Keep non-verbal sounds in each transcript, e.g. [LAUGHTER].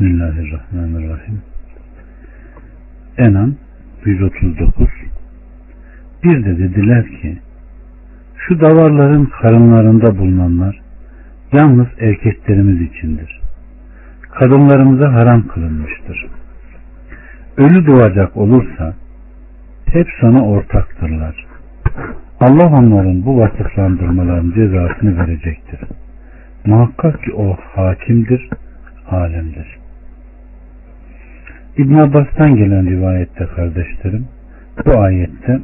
Bismillahirrahmanirrahim. Enam 139 Bir de dediler ki şu davarların karınlarında bulunanlar yalnız erkeklerimiz içindir. Kadınlarımıza haram kılınmıştır. Ölü doğacak olursa hep sana ortaktırlar. Allah onların bu vasıflandırmaların cezasını verecektir. Muhakkak ki o hakimdir, alemdir. İbn Abbas'tan gelen rivayette kardeşlerim, bu ayette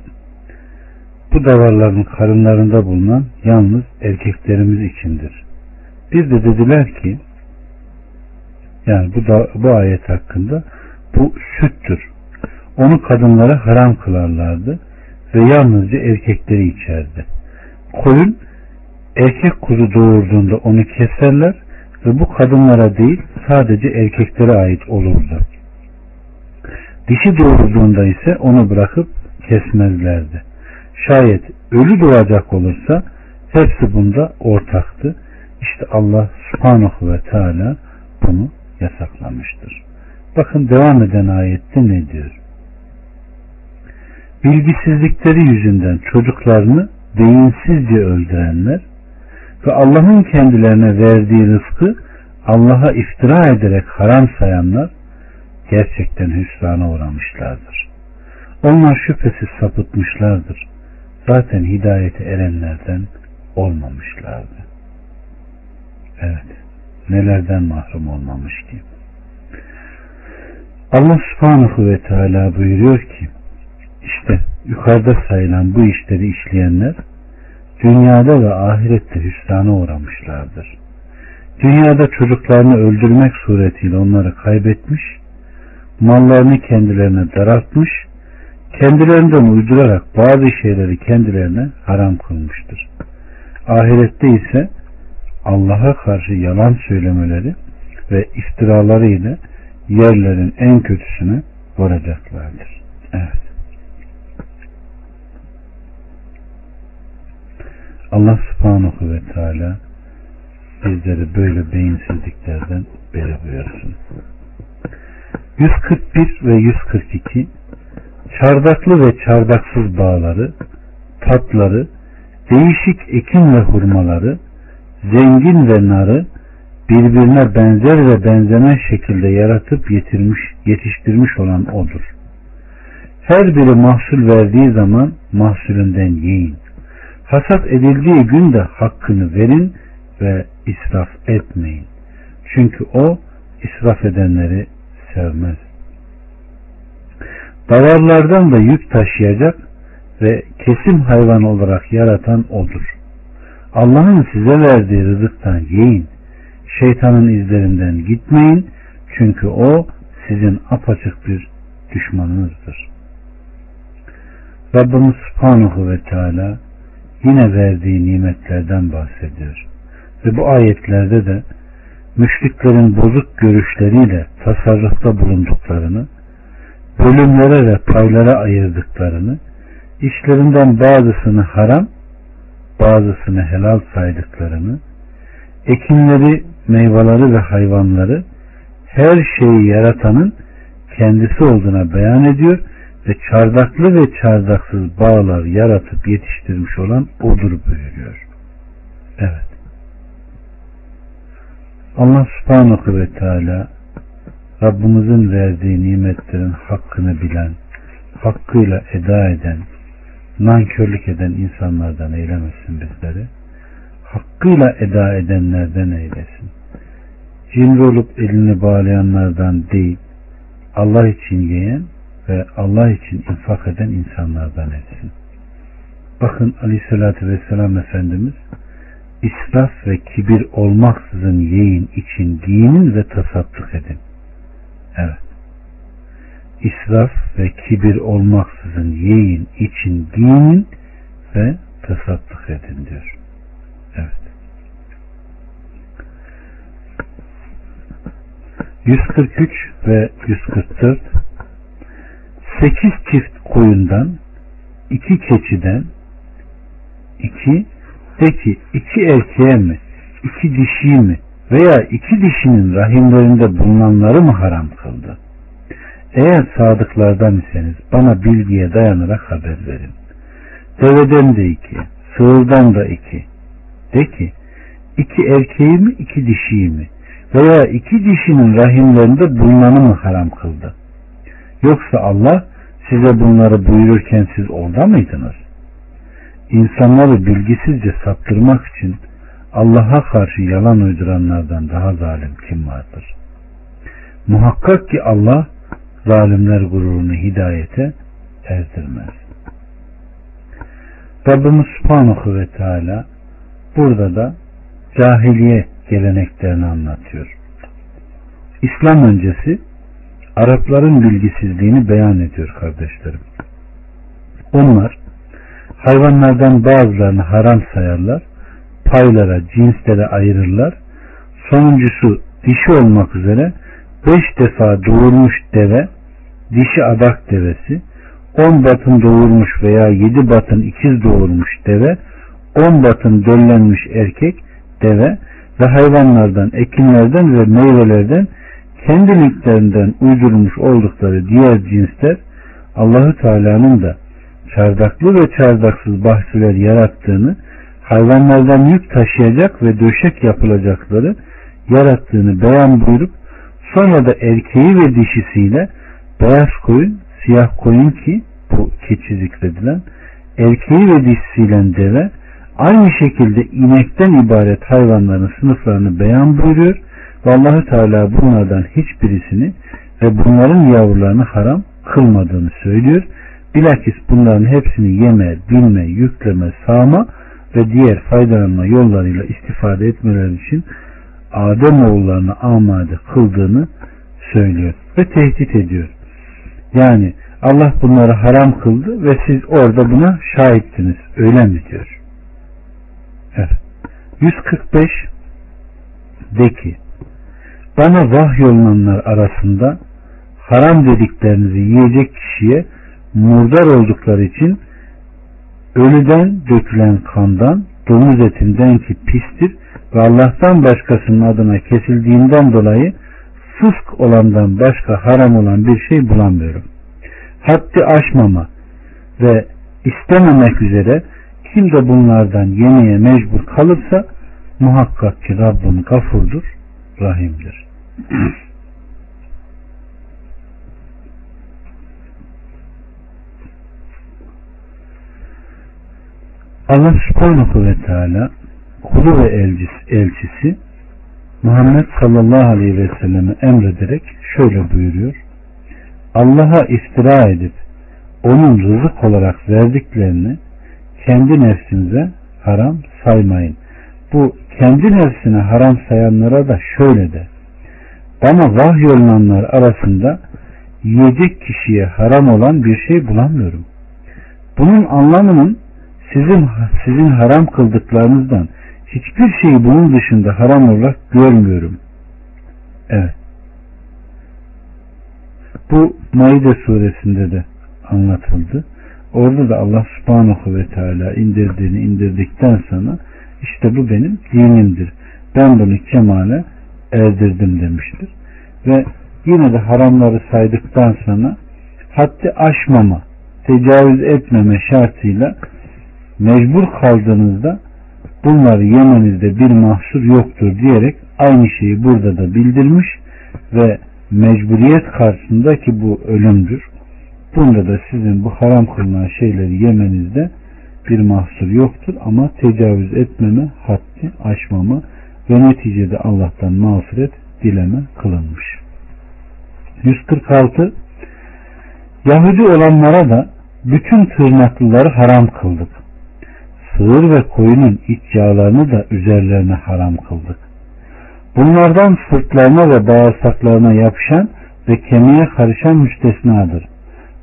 bu davarların karınlarında bulunan yalnız erkeklerimiz içindir. Bir de dediler ki yani bu, da, bu ayet hakkında bu süttür. Onu kadınlara haram kılarlardı ve yalnızca erkekleri içerdi. Koyun erkek kuzu doğurduğunda onu keserler ve bu kadınlara değil sadece erkeklere ait olurdu. Dişi doğurduğunda ise onu bırakıp kesmezlerdi. Şayet ölü doğacak olursa hepsi bunda ortaktı. İşte Allah subhanahu ve teala bunu yasaklamıştır. Bakın devam eden ayette ne diyor? Bilgisizlikleri yüzünden çocuklarını beyinsizce öldürenler ve Allah'ın kendilerine verdiği rızkı Allah'a iftira ederek haram sayanlar gerçekten hüsrana uğramışlardır. Onlar şüphesiz sapıtmışlardır. Zaten hidayete erenlerden olmamışlardı. Evet. Nelerden mahrum olmamış ki? Allah subhanahu ve teala buyuruyor ki işte yukarıda sayılan bu işleri işleyenler dünyada ve ahirette hüsrana uğramışlardır. Dünyada çocuklarını öldürmek suretiyle onları kaybetmiş, mallarını kendilerine daraltmış, kendilerinden uydurarak bazı şeyleri kendilerine haram kılmıştır. Ahirette ise Allah'a karşı yalan söylemeleri ve iftiraları ile yerlerin en kötüsüne varacaklardır. Evet. Allah subhanahu ve teala bizleri böyle beyinsizliklerden beri buyursun. 141 ve 142 çardaklı ve çardaksız bağları, tatları, değişik ekin ve hurmaları, zengin ve narı birbirine benzer ve benzemez şekilde yaratıp yetirmiş, yetiştirmiş olan odur. Her biri mahsul verdiği zaman mahsulünden yiyin. Hasat edildiği gün de hakkını verin ve israf etmeyin. Çünkü o israf edenleri sevmez. Davarlardan da yük taşıyacak ve kesim hayvan olarak yaratan odur. Allah'ın size verdiği rızıktan yiyin. Şeytanın izlerinden gitmeyin. Çünkü o sizin apaçık bir düşmanınızdır. Rabbimiz Subhanahu ve Teala yine verdiği nimetlerden bahsediyor. Ve bu ayetlerde de müşriklerin bozuk görüşleriyle tasarrufta bulunduklarını, bölümlere ve paylara ayırdıklarını, işlerinden bazısını haram, bazısını helal saydıklarını, ekinleri, meyveleri ve hayvanları her şeyi yaratanın kendisi olduğuna beyan ediyor ve çardaklı ve çardaksız bağlar yaratıp yetiştirmiş olan odur buyuruyor. Evet. Allah subhanahu ve teala Rabbimizin verdiği nimetlerin hakkını bilen, hakkıyla eda eden, nankörlük eden insanlardan eylemesin bizleri. Hakkıyla eda edenlerden eylesin. Cimri olup elini bağlayanlardan değil, Allah için yiyen ve Allah için infak eden insanlardan etsin. Bakın Aleyhisselatü Vesselam Efendimiz israf ve kibir olmaksızın yiyin için giyinin ve tasadduk edin. Evet. İsraf ve kibir olmaksızın yiyin için giyinin ve tasadduk edin diyor. Evet. 143 ve 144 8 çift koyundan iki keçiden peki iki erkeğe mi iki dişiyi mi veya iki dişinin rahimlerinde bulunanları mı haram kıldı? Eğer sadıklardan iseniz bana bilgiye dayanarak haber verin. Deveden de iki, sığırdan da iki. De ki, iki erkeği mi iki dişiyi mi veya iki dişinin rahimlerinde bulunanı mı haram kıldı? Yoksa Allah size bunları buyururken siz orada mıydınız? İnsanları bilgisizce saptırmak için Allah'a karşı yalan uyduranlardan daha zalim kim vardır? Muhakkak ki Allah zalimler gururunu hidayete erdirmez. Rabbimiz Subhanahu ve Teala burada da cahiliye geleneklerini anlatıyor. İslam öncesi Arapların bilgisizliğini beyan ediyor kardeşlerim. Onlar hayvanlardan bazılarını haram sayarlar, paylara, cinslere ayırırlar. Sonuncusu dişi olmak üzere beş defa doğurmuş deve, dişi adak devesi, on batın doğurmuş veya yedi batın ikiz doğurmuş deve, on batın döllenmiş erkek deve ve hayvanlardan, ekinlerden ve meyvelerden kendiliklerinden uydurmuş oldukları diğer cinsler Allahü Teala'nın da çardaklı ve çardaksız bahçeler yarattığını, hayvanlardan yük taşıyacak ve döşek yapılacakları yarattığını beyan buyurup sonra da erkeği ve dişisiyle beyaz koyun, siyah koyun ki bu keçi zikredilen erkeği ve dişisiyle deve aynı şekilde inekten ibaret hayvanların sınıflarını beyan buyuruyor ve allah Teala bunlardan hiçbirisini ve bunların yavrularını haram kılmadığını söylüyor. Bilakis bunların hepsini yeme, bilme, yükleme, sağma ve diğer faydalanma yollarıyla istifade etmeleri için Adem oğullarını amade kıldığını söylüyor ve tehdit ediyor. Yani Allah bunları haram kıldı ve siz orada buna şahittiniz. Öyle mi diyor? Evet. 145 de ki bana vahyolunanlar arasında haram dediklerinizi yiyecek kişiye murdar oldukları için ölüden dökülen kandan domuz etinden ki pistir ve Allah'tan başkasının adına kesildiğinden dolayı fısk olandan başka haram olan bir şey bulamıyorum. Haddi aşmama ve istememek üzere kim de bunlardan yemeye mecbur kalırsa muhakkak ki Rabbim gafurdur, rahimdir. [CLEARS THROAT] Allah subhanahu ve teala kulu ve elçisi, elçisi Muhammed sallallahu aleyhi ve selleme emrederek şöyle buyuruyor. Allah'a iftira edip onun rızık olarak verdiklerini kendi nefsinize haram saymayın. Bu kendi nefsine haram sayanlara da şöyle de bana vahyolunanlar arasında yiyecek kişiye haram olan bir şey bulamıyorum. Bunun anlamının sizin sizin haram kıldıklarınızdan hiçbir şeyi bunun dışında haram olarak görmüyorum. Evet. Bu Maide suresinde de anlatıldı. Orada da Allah subhanahu ve teala indirdiğini indirdikten sonra işte bu benim dinimdir. Ben bunu kemale erdirdim demiştir. Ve yine de haramları saydıktan sonra haddi aşmama, tecavüz etmeme şartıyla mecbur kaldığınızda bunları yemenizde bir mahsur yoktur diyerek aynı şeyi burada da bildirmiş ve mecburiyet karşısında ki bu ölümdür. Bunda da sizin bu haram kılınan şeyleri yemenizde bir mahsur yoktur ama tecavüz etmeme, haddi aşmama ve neticede Allah'tan mağfiret dileme kılınmış. 146 Yahudi olanlara da bütün tırnaklıları haram kıldık. Sığır ve koyunun iç yağlarını da üzerlerine haram kıldık. Bunlardan sırtlarına ve bağırsaklarına yapışan ve kemiğe karışan müstesnadır.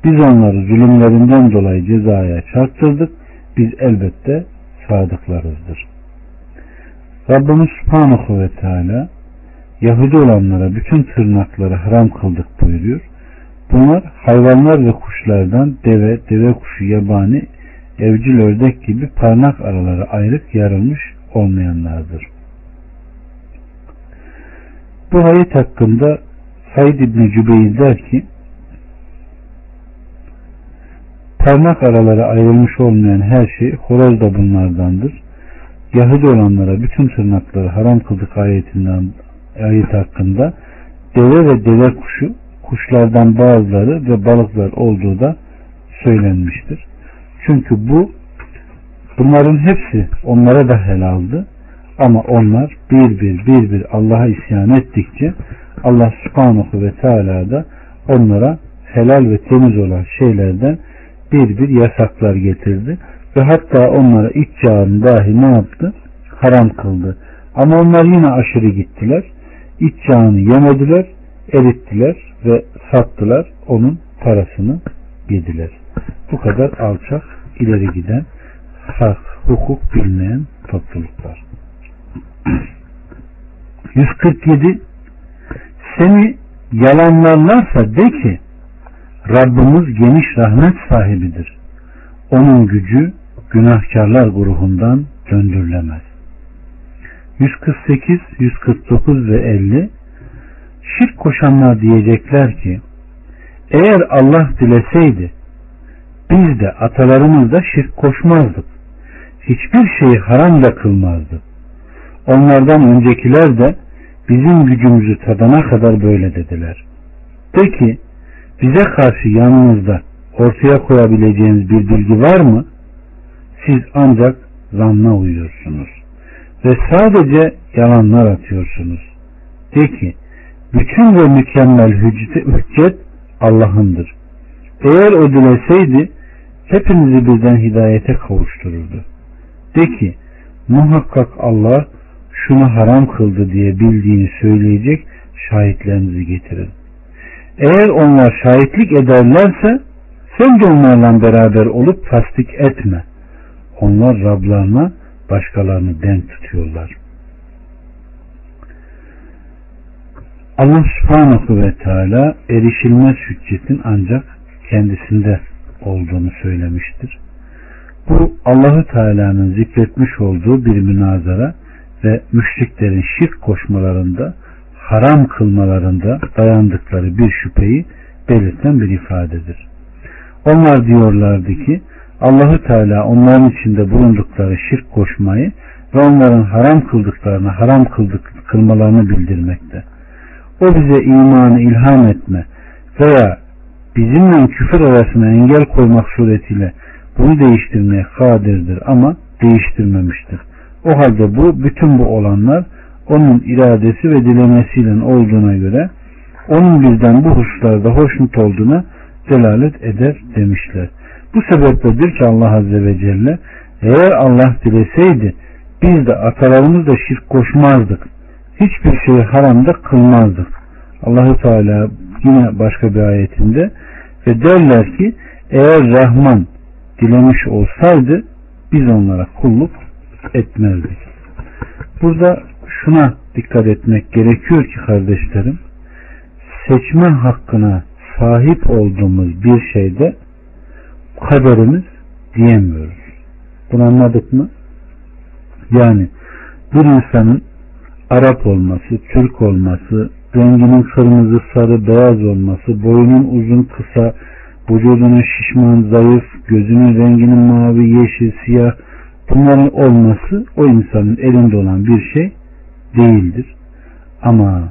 Biz onları zulümlerinden dolayı cezaya çarptırdık. Biz elbette sadıklarızdır. Rabbimiz Subhanahu ve Teala Yahudi olanlara bütün tırnakları haram kıldık buyuruyor. Bunlar hayvanlar ve kuşlardan deve, deve kuşu, yabani, evcil ördek gibi parmak araları ayrık yarılmış olmayanlardır. Bu ayet hakkında Said İbni Cübeyr der ki parmak araları ayrılmış olmayan her şey horoz da bunlardandır. Yahudi olanlara bütün tırnakları haram kıldık ayetinden ayet hakkında deve ve deve kuşu kuşlardan bazıları ve balıklar olduğu da söylenmiştir. Çünkü bu bunların hepsi onlara da helaldi. Ama onlar bir bir bir bir Allah'a isyan ettikçe Allah subhanahu ve teala da onlara helal ve temiz olan şeylerden bir bir yasaklar getirdi. Ve hatta onlara iç yağını dahi ne yaptı? Haram kıldı. Ama onlar yine aşırı gittiler. İç yağını yemediler, erittiler ve sattılar. Onun parasını yediler. Bu kadar alçak, ileri giden, hak, hukuk bilmeyen topluluklar. [CLEARS THROAT] 147 Seni yalanlarlarsa de ki Rabbimiz geniş rahmet sahibidir. Onun gücü günahkarlar grubundan döndürülemez. 148, 149 ve 50 Şirk koşanlar diyecekler ki eğer Allah dileseydi biz de atalarımız da şirk koşmazdık. Hiçbir şeyi haram da kılmazdı. Onlardan öncekiler de bizim gücümüzü tadana kadar böyle dediler. Peki bize karşı yanınızda ortaya koyabileceğiniz bir bilgi var mı? Siz ancak zanna uyuyorsunuz. Ve sadece yalanlar atıyorsunuz. De ki, bütün ve mükemmel hüccet Allah'ındır. Eğer o dileseydi, hepinizi birden hidayete kavuştururdu. De ki, muhakkak Allah şunu haram kıldı diye bildiğini söyleyecek şahitlerinizi getirin. Eğer onlar şahitlik ederlerse sen de onlarla beraber olup tasdik etme. Onlar Rablarına başkalarını denk tutuyorlar. Allah subhanahu ve teala erişilmez hüccetin ancak kendisinde olduğunu söylemiştir. Bu Allahü Teala'nın zikretmiş olduğu bir münazara ve müşriklerin şirk koşmalarında haram kılmalarında dayandıkları bir şüpheyi belirten bir ifadedir. Onlar diyorlardı ki Allahü Teala onların içinde bulundukları şirk koşmayı ve onların haram kıldıklarını haram kıldık, kılmalarını bildirmekte. O bize imanı ilham etme veya bizimle küfür arasına engel koymak suretiyle bunu değiştirmeye kadirdir ama değiştirmemiştir. O halde bu bütün bu olanlar onun iradesi ve dilemesiyle olduğuna göre onun bizden bu hususlarda hoşnut olduğuna delalet eder demişler. Bu sebepledir ki Allah Azze ve Celle eğer Allah dileseydi biz de atalarımız da şirk koşmazdık. Hiçbir şeyi haramda kılmazdık. Allahu Teala yine başka bir ayetinde ve derler ki eğer Rahman dilemiş olsaydı biz onlara kulluk etmezdik. Burada şuna dikkat etmek gerekiyor ki kardeşlerim seçme hakkına sahip olduğumuz bir şeyde kaderimiz diyemiyoruz. Bunu anladık mı? Yani bir insanın Arap olması, Türk olması, renginin kırmızı, sarı, beyaz olması, boyunun uzun, kısa, vücudunun şişman, zayıf, gözünün renginin mavi, yeşil, siyah bunların olması o insanın elinde olan bir şey değildir. Ama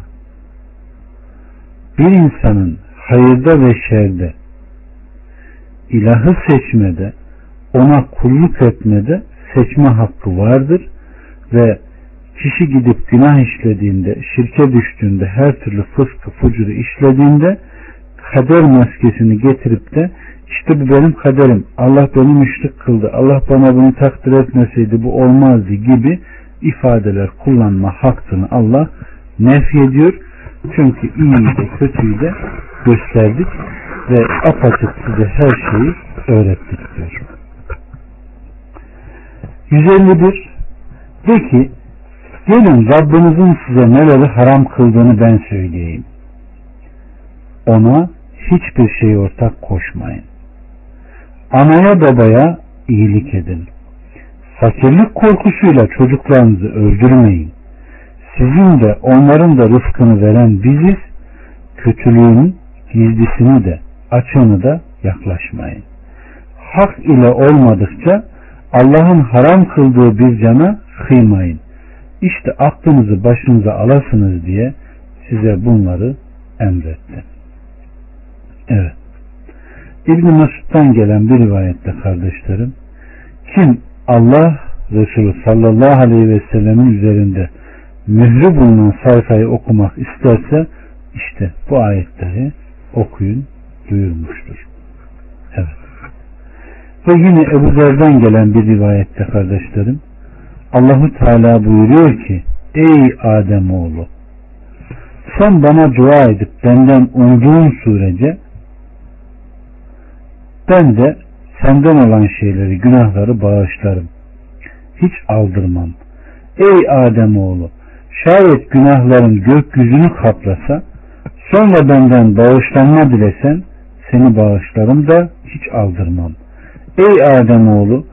bir insanın hayırda ve şerde ilahı seçmede ona kulluk etmede seçme hakkı vardır ve kişi gidip günah işlediğinde, şirke düştüğünde, her türlü fıskı, fucuru işlediğinde kader maskesini getirip de işte bu benim kaderim, Allah beni müşrik kıldı, Allah bana bunu takdir etmeseydi bu olmazdı gibi ifadeler kullanma hakkını Allah nef ediyor. Çünkü iyiyi de kötüyü de gösterdik ve apaçık size her şeyi öğrettik diyor. 151 de ki gelin Rabbinizin size neleri haram kıldığını ben söyleyeyim. Ona hiçbir şey ortak koşmayın. Anaya babaya iyilik edin. Fakirlik korkusuyla çocuklarınızı öldürmeyin. sizin de onların da rızkını veren biziz. Kötülüğün gizlisini de açığını da yaklaşmayın. Hak ile olmadıkça Allah'ın haram kıldığı bir cana kıymayın. İşte aklınızı başınıza alasınız diye size bunları emretti. Evet. İbn Mesud'dan gelen bir rivayette kardeşlerim kim Allah Resulü sallallahu aleyhi ve sellemin üzerinde mührü bulunan sayfayı okumak isterse işte bu ayetleri okuyun duyurmuştur. Evet. Ve yine Ebu Zer'den gelen bir rivayette kardeşlerim Allahu Teala buyuruyor ki Ey Adem oğlu sen bana dua edip benden umduğun sürece ben de senden olan şeyleri, günahları bağışlarım. Hiç aldırmam. Ey Adem oğlu, şayet günahların gökyüzünü kaplasa, sonra benden bağışlanma dilesen, seni bağışlarım da hiç aldırmam. Ey Adem oğlu,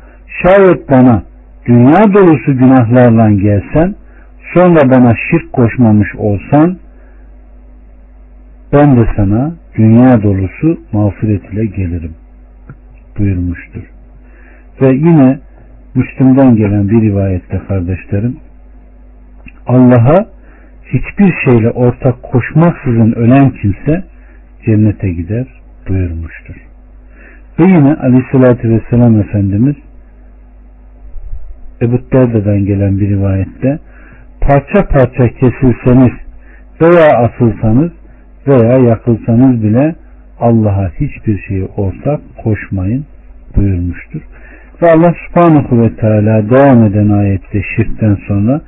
şayet bana dünya dolusu günahlarla gelsen, sonra bana şirk koşmamış olsan, ben de sana dünya dolusu mağfiret ile gelirim buyurmuştur. Ve yine Müslüm'den gelen bir rivayette kardeşlerim Allah'a hiçbir şeyle ortak koşmaksızın ölen kimse cennete gider buyurmuştur. Ve yine aleyhissalatü vesselam Efendimiz Ebu Derda'dan gelen bir rivayette parça parça kesilseniz veya asılsanız veya yakılsanız bile Allah'a hiçbir şeyi ortak koşmayın buyurmuştur. Ve Allah subhanahu ve teala devam eden ayette şirkten sonra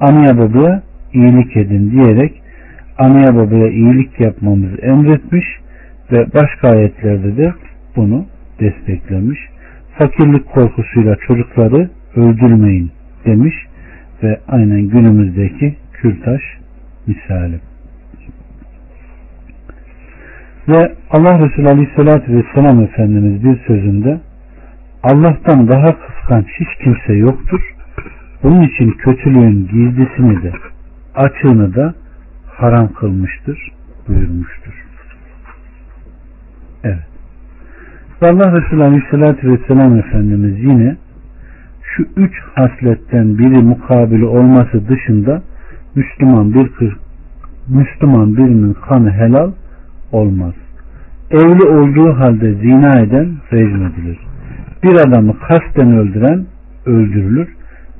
anaya babaya iyilik edin diyerek anaya babaya iyilik yapmamızı emretmiş ve başka ayetlerde de bunu desteklemiş. Fakirlik korkusuyla çocukları öldürmeyin demiş ve aynen günümüzdeki kürtaş misali. Ve Allah Resulü Aleyhisselatü Vesselam Efendimiz bir sözünde Allah'tan daha kıskanç hiç kimse yoktur. Bunun için kötülüğün gizlisini de açığını da haram kılmıştır buyurmuştur. Evet. Ve Allah Resulü Aleyhisselatü Vesselam Efendimiz yine şu üç hasletten biri mukabili olması dışında Müslüman bir Müslüman birinin kanı helal olmaz. Evli olduğu halde zina eden rejim edilir. Bir adamı kasten öldüren öldürülür.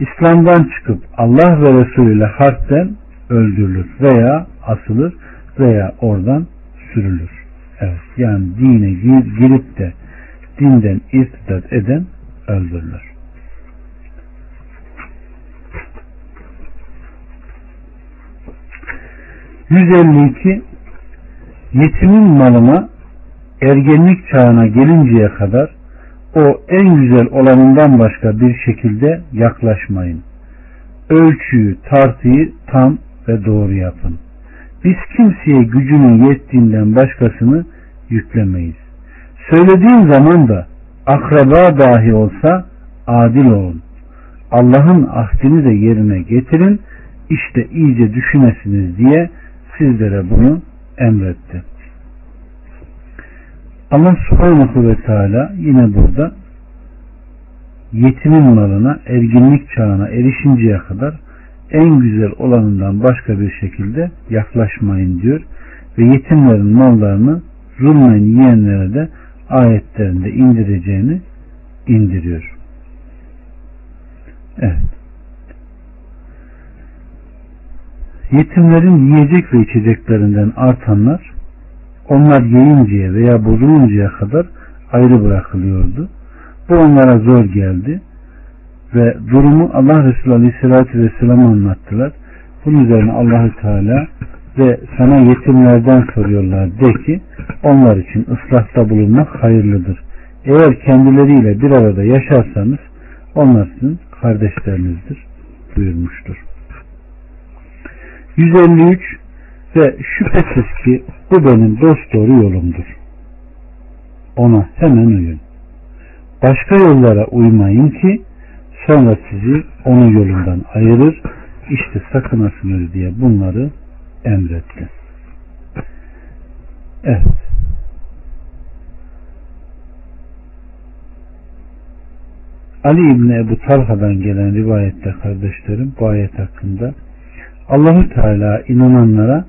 İslam'dan çıkıp Allah ve Resulü ile harpten öldürülür veya asılır veya oradan sürülür. Evet, yani dine girip de dinden irtidat eden öldürülür. ...152 Yetimin malına ergenlik çağına gelinceye kadar o en güzel olanından başka bir şekilde yaklaşmayın. Ölçüyü, tartıyı tam ve doğru yapın. Biz kimseye gücünün yettiğinden başkasını yüklemeyiz. Söylediğin zaman da akraba dahi olsa adil olun. Allah'ın ahdini de yerine getirin. İşte iyice düşünesiniz diye sizlere bunu emretti. Allah subhanahu ve teala yine burada yetimin malına erginlik çağına erişinceye kadar en güzel olanından başka bir şekilde yaklaşmayın diyor ve yetimlerin mallarını zulmen yiyenlere de ayetlerinde indireceğini indiriyor. Evet. Yetimlerin yiyecek ve içeceklerinden artanlar onlar yiyinceye veya bozuluncaya kadar ayrı bırakılıyordu. Bu onlara zor geldi ve durumu Allah Resulü Aleyhisselatü Vesselam anlattılar. Bunun üzerine Allahü Teala ve sana yetimlerden soruyorlar de ki onlar için ıslahta bulunmak hayırlıdır. Eğer kendileriyle bir arada yaşarsanız onlar sizin kardeşlerinizdir buyurmuştur. 153 ve şüphesiz ki bu benim dost doğru yolumdur. Ona hemen uyun. Başka yollara uymayın ki sonra sizi onun yolundan ayırır işte sakınasınız diye bunları emretti. Evet. Ali İbni Ebu Talha'dan gelen rivayette kardeşlerim bu ayet hakkında Allahü Teala inananlara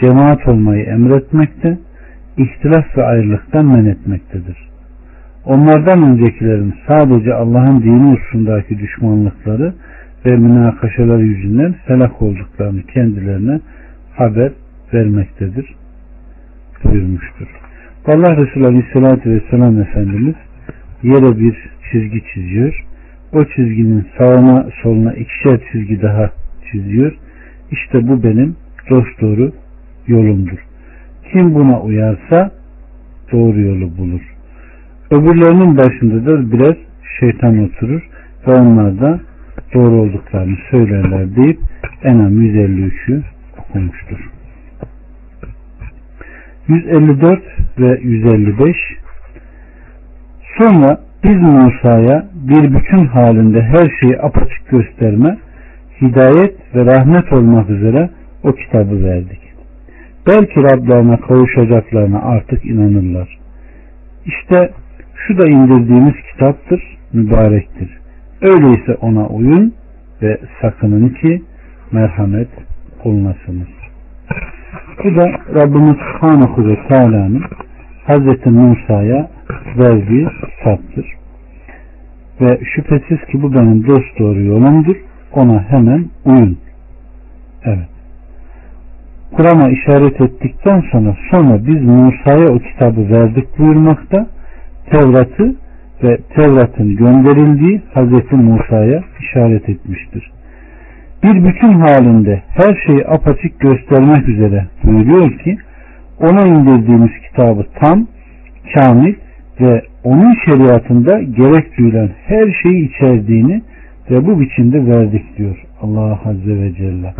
cemaat olmayı emretmekte, ihtilaf ve ayrılıktan men etmektedir. Onlardan öncekilerin sadece Allah'ın dini hususundaki düşmanlıkları ve münakaşalar yüzünden felak olduklarını kendilerine haber vermektedir buyurmuştur. Allah Resulü Aleyhisselatü Vesselam Efendimiz yere bir çizgi çiziyor. O çizginin sağına soluna ikişer çizgi daha çiziyor. İşte bu benim dost doğru yolumdur. Kim buna uyarsa doğru yolu bulur. Öbürlerinin başında da birer şeytan oturur ve onlar da doğru olduklarını söylerler deyip Enam 153'ü okumuştur. 154 ve 155 Sonra biz Musa'ya bir bütün halinde her şeyi apaçık gösterme, hidayet ve rahmet olmak üzere o kitabı verdik. Belki Rablarına kavuşacaklarına artık inanırlar. İşte şu da indirdiğimiz kitaptır, mübarektir. Öyleyse ona uyun ve sakının ki merhamet olunasınız. Bu da Rabbimiz Subhanahu ve Teala'nın Hz. Musa'ya verdiği kitaptır. Ve şüphesiz ki bu benim dost doğru yolumdur. Ona hemen uyun. Evet. Kur'an'a işaret ettikten sonra sonra biz Musa'ya o kitabı verdik buyurmakta. Tevrat'ı ve Tevrat'ın gönderildiği Hz. Musa'ya işaret etmiştir. Bir bütün halinde her şeyi apaçık göstermek üzere buyuruyor ki ona indirdiğimiz kitabı tam, kamil ve onun şeriatında gerek duyulan her şeyi içerdiğini ve bu biçimde verdik diyor Allah Azze ve Celle.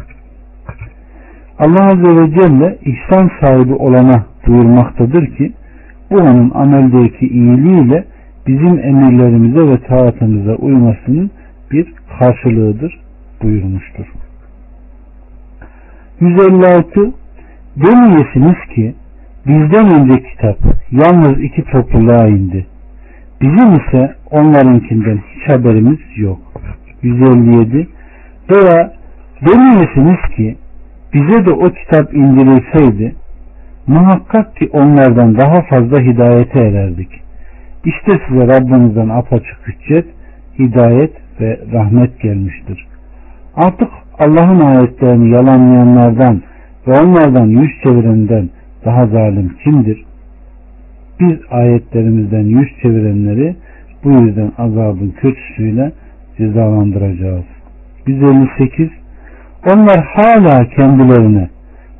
Allah Azze ve Celle ihsan sahibi olana buyurmaktadır ki bu onun ameldeki iyiliğiyle bizim emirlerimize ve taatımıza uymasının bir karşılığıdır buyurmuştur. 156 Demeyesiniz ki bizden önce kitap yalnız iki topluluğa indi. Bizim ise onlarınkinden hiç haberimiz yok. 157 Veya demeyesiniz ki bize de o kitap indirilseydi muhakkak ki onlardan daha fazla hidayete ererdik. İşte size Rabbinizden apaçık hüccet, hidayet ve rahmet gelmiştir. Artık Allah'ın ayetlerini yalanlayanlardan ve onlardan yüz çevirenden daha zalim kimdir? Biz ayetlerimizden yüz çevirenleri bu yüzden azabın kötüsüyle cezalandıracağız. 158 Onlar hala kendilerine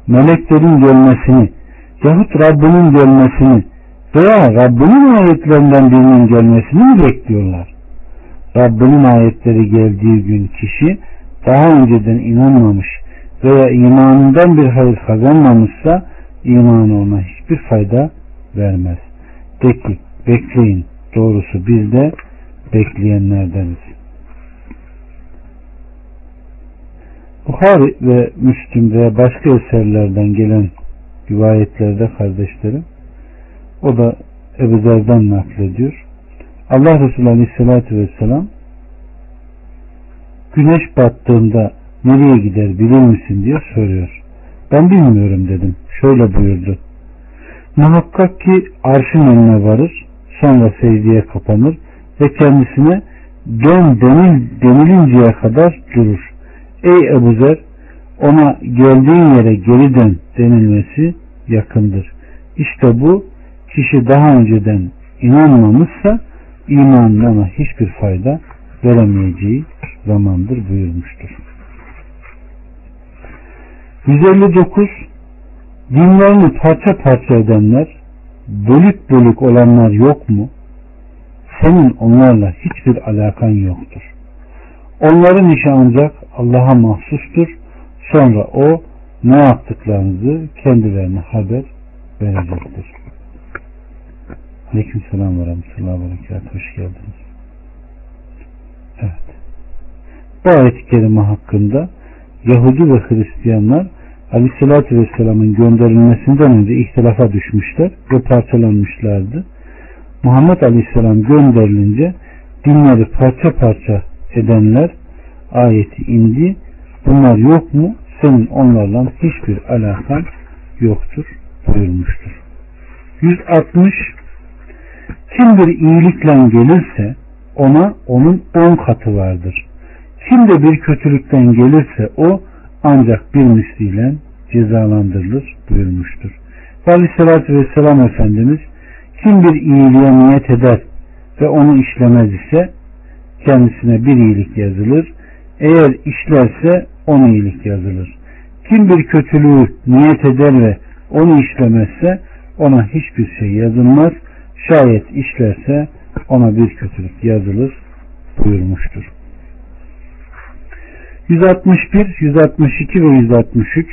meleklerin gelmesini yahut Rabbinin gelmesini veya Rabbinin ayetlerinden birinin gelmesini mi bekliyorlar? Rabbinin ayetleri geldiği gün kişi daha önceden inanmamış veya imanından bir hayır kazanmamışsa imanı ona hiçbir fayda vermez. De ki bekleyin doğrusu biz de bekleyenlerdeniz. Bukhari ve Müslüm veya başka eserlerden gelen rivayetlerde kardeşlerim o da Ebu Zer'den naklediyor. Allah Resulü Aleyhisselatü Vesselam güneş battığında nereye gider bilir misin diye soruyor. Ben bilmiyorum dedim. Şöyle buyurdu. Muhakkak ki arşın önüne varır, sonra secdeye kapanır ve kendisine dön denil, denilinceye kadar durur. Ey Ebu Zer, ona geldiğin yere geri dön denilmesi yakındır. İşte bu kişi daha önceden inanmamışsa imanına hiçbir fayda veremeyeceği zamandır buyurmuştur. 159 Dinlerini parça parça edenler, bölük bölük olanlar yok mu? Senin onlarla hiçbir alakan yoktur. Onların işi ancak Allah'a mahsustur. Sonra o ne yaptıklarınızı kendilerine haber verecektir. Aleyküm selam ve rahmetullahi ve berekat. Hoş geldiniz. Evet. Bu ayet-i kerime hakkında Yahudi ve Hristiyanlar Aleyhisselatü Vesselam'ın gönderilmesinden önce ihtilafa düşmüşler ve parçalanmışlardı. Muhammed Aleyhisselam gönderilince dinleri parça parça edenler ayeti indi. Bunlar yok mu? Senin onlarla hiçbir alakan yoktur buyurmuştur. 160 Kim bir iyilikle gelirse ona onun on katı vardır. Kim de bir kötülükten gelirse o ancak bir misliyle cezalandırılır buyurmuştur. Ve Aleyhisselatü Vesselam Efendimiz kim bir iyiliğe niyet eder ve onu işlemez ise kendisine bir iyilik yazılır. Eğer işlerse on iyilik yazılır. Kim bir kötülüğü niyet eder ve onu işlemezse ona hiçbir şey yazılmaz. Şayet işlerse ona bir kötülük yazılır buyurmuştur. 161, 162 ve 163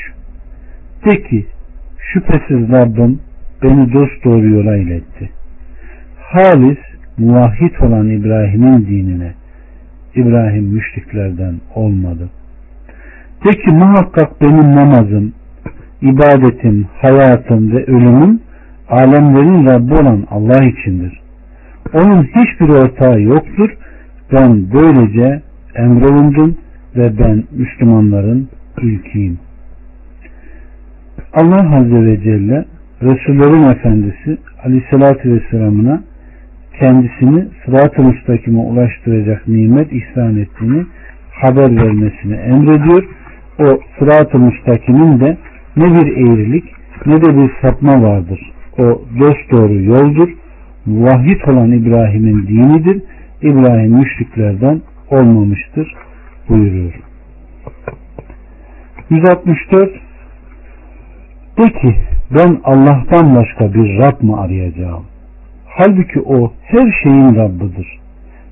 De ki şüphesiz Rabbim beni dost doğru yola iletti. Halis muvahhid olan İbrahim'in dinine İbrahim müşriklerden olmadı. De ki muhakkak benim namazım, ibadetim, hayatım ve ölümüm alemlerin Rabbi olan Allah içindir. Onun hiçbir ortağı yoktur. Ben böylece emrolundum ve ben Müslümanların ilkiyim. Allah Azze ve Celle Resullerin Efendisi Aleyhisselatü Vesselam'ına kendisini sırat-ı müstakime ulaştıracak nimet ihsan ettiğini haber vermesini emrediyor. O sırat-ı müstakimin de ne bir eğrilik ne de bir sapma vardır. O dost doğru yoldur. Vahid olan İbrahim'in dinidir. İbrahim müşriklerden olmamıştır buyuruyor. 164 De ki ben Allah'tan başka bir Rab mı arayacağım? Halbuki o her şeyin Rabbidir.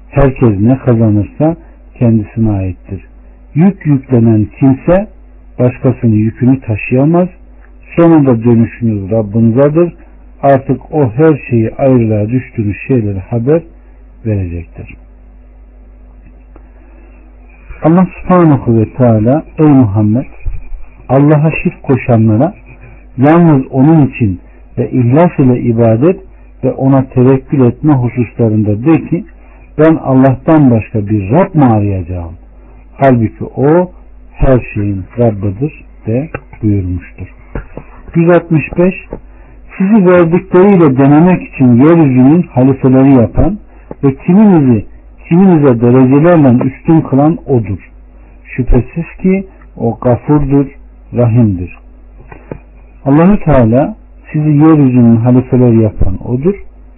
Herkes ne kazanırsa kendisine aittir. Yük yüklenen kimse başkasının yükünü taşıyamaz. Sonunda dönüşünüz Rabbinizadır. Artık o her şeyi ayrılığa düştüğünüz şeyleri haber verecektir. Allah subhanahu ve teala ey Muhammed Allah'a şirk koşanlara yalnız onun için ve ihlas ile ibadet ve ona tevekkül etme hususlarında de ki ben Allah'tan başka bir Rab mı arayacağım? Halbuki o her şeyin Rabbidir de buyurmuştur. 165 Sizi verdikleriyle denemek için yeryüzünün halifeleri yapan ve kiminizi kiminize derecelerle üstün kılan odur. Şüphesiz ki o gafurdur, rahimdir. Allahü Teala sizi yeryüzünün halifeleri yapan odur.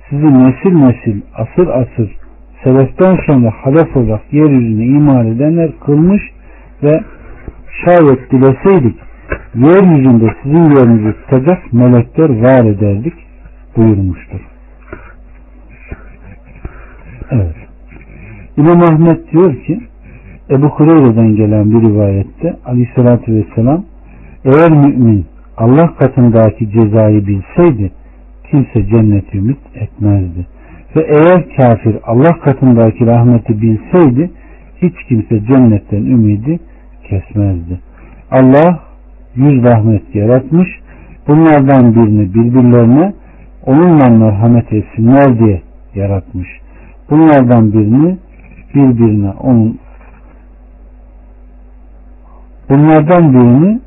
Sizi nesil nesil, asır asır, sebepten sonra halef olarak yeryüzünü iman edenler kılmış ve şayet dileseydik yeryüzünde sizin yerinizi tutacak melekler var ederdik buyurmuştur. Evet. İmam Ahmet diyor ki Ebu Hureyre'den gelen bir rivayette aleyhissalatü vesselam eğer mümin Allah katındaki cezayı bilseydi kimse cenneti ümit etmezdi. Ve eğer kafir Allah katındaki rahmeti bilseydi hiç kimse cennetten ümidi kesmezdi. Allah yüz rahmet yaratmış. Bunlardan birini birbirlerine onunla merhamet etsinler diye yaratmış. Bunlardan birini birbirine onun bunlardan birini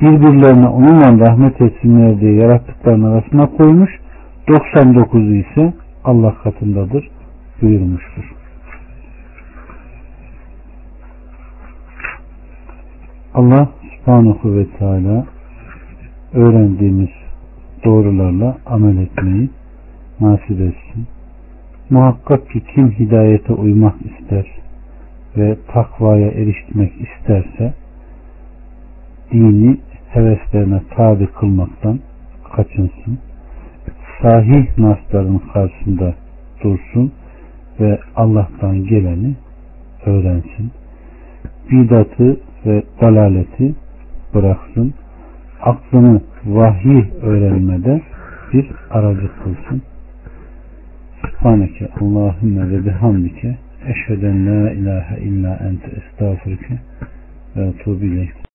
birbirlerine onunla rahmet etsinler diye yarattıklarının arasına koymuş. 99'u ise Allah katındadır buyurmuştur. Allah subhanahu ve teala öğrendiğimiz doğrularla amel etmeyi nasip etsin. Muhakkak ki kim hidayete uymak ister ve takvaya erişmek isterse dini heveslerine tabi kılmaktan kaçınsın. Sahih nasların karşısında dursun ve Allah'tan geleni öğrensin. Bidatı ve dalaleti bıraksın. Aklını vahiy öğrenmede bir aracı kılsın. Subhaneke Allahümme ve bihamdike Eşheden la ilahe illa ente estağfurke ve etubu